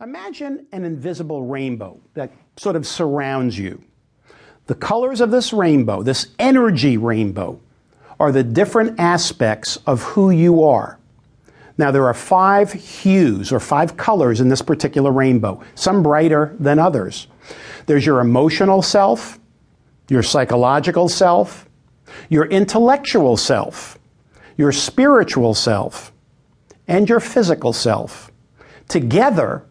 Imagine an invisible rainbow that sort of surrounds you. The colors of this rainbow, this energy rainbow, are the different aspects of who you are. Now, there are five hues or five colors in this particular rainbow, some brighter than others. There's your emotional self, your psychological self, your intellectual self, your spiritual self, and your physical self. Together,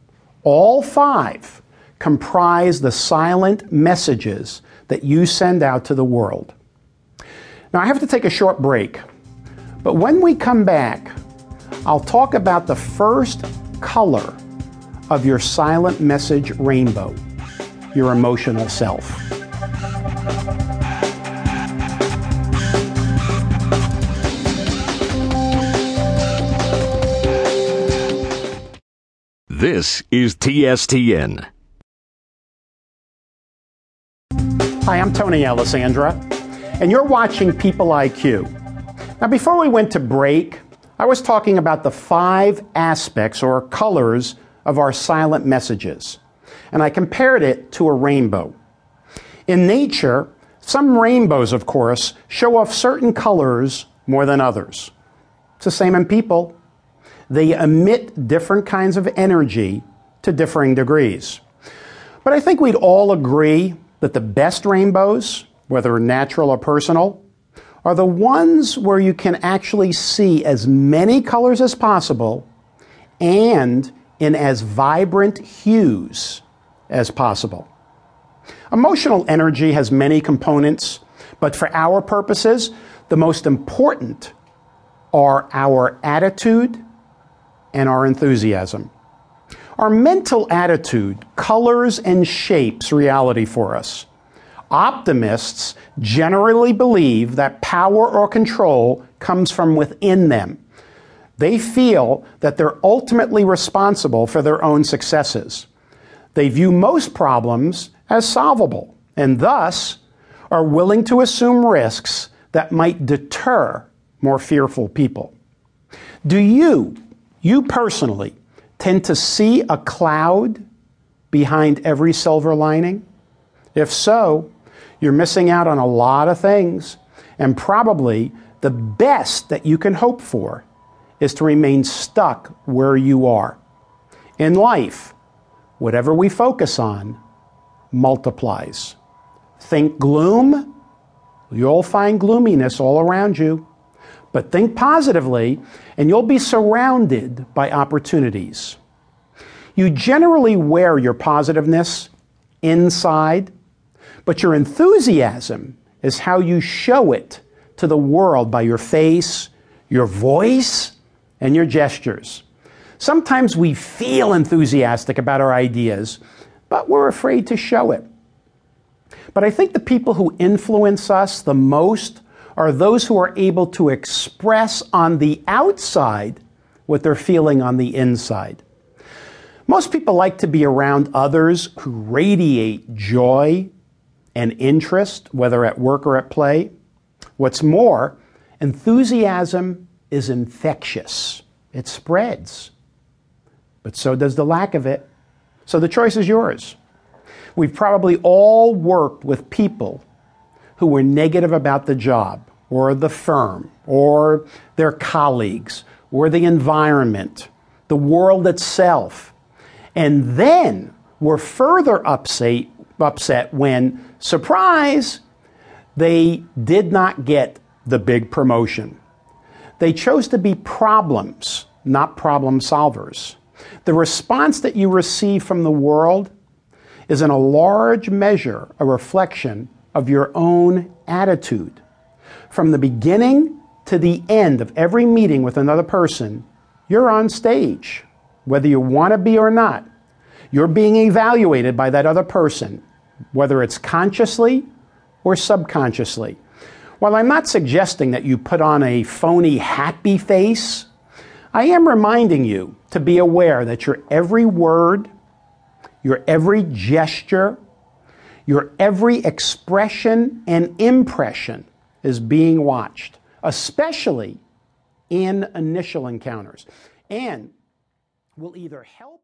all five comprise the silent messages that you send out to the world. Now, I have to take a short break, but when we come back, I'll talk about the first color of your silent message rainbow, your emotional self. This is TSTN. Hi, I'm Tony Alessandra, and you're watching People IQ. Now, before we went to break, I was talking about the five aspects or colors of our silent messages, and I compared it to a rainbow. In nature, some rainbows, of course, show off certain colors more than others. It's the same in people. They emit different kinds of energy to differing degrees. But I think we'd all agree that the best rainbows, whether natural or personal, are the ones where you can actually see as many colors as possible and in as vibrant hues as possible. Emotional energy has many components, but for our purposes, the most important are our attitude and our enthusiasm. Our mental attitude colors and shapes reality for us. Optimists generally believe that power or control comes from within them. They feel that they're ultimately responsible for their own successes. They view most problems as solvable and thus are willing to assume risks that might deter more fearful people. Do you you personally tend to see a cloud behind every silver lining? If so, you're missing out on a lot of things, and probably the best that you can hope for is to remain stuck where you are. In life, whatever we focus on multiplies. Think gloom, you'll find gloominess all around you. But think positively, and you'll be surrounded by opportunities. You generally wear your positiveness inside, but your enthusiasm is how you show it to the world by your face, your voice, and your gestures. Sometimes we feel enthusiastic about our ideas, but we're afraid to show it. But I think the people who influence us the most are those who are able to express on the outside what they're feeling on the inside. Most people like to be around others who radiate joy and interest, whether at work or at play. What's more, enthusiasm is infectious, it spreads. But so does the lack of it. So the choice is yours. We've probably all worked with people who were negative about the job or the firm or their colleagues or the environment, the world itself. And then were further upset, upset when, surprise, they did not get the big promotion. They chose to be problems, not problem solvers. The response that you receive from the world is in a large measure a reflection of your own attitude. From the beginning to the end of every meeting with another person, you're on stage, whether you want to be or not. You're being evaluated by that other person, whether it's consciously or subconsciously. While I'm not suggesting that you put on a phony happy face, I am reminding you to be aware that your every word, your every gesture, your every expression and impression is being watched, especially in initial encounters, and will either help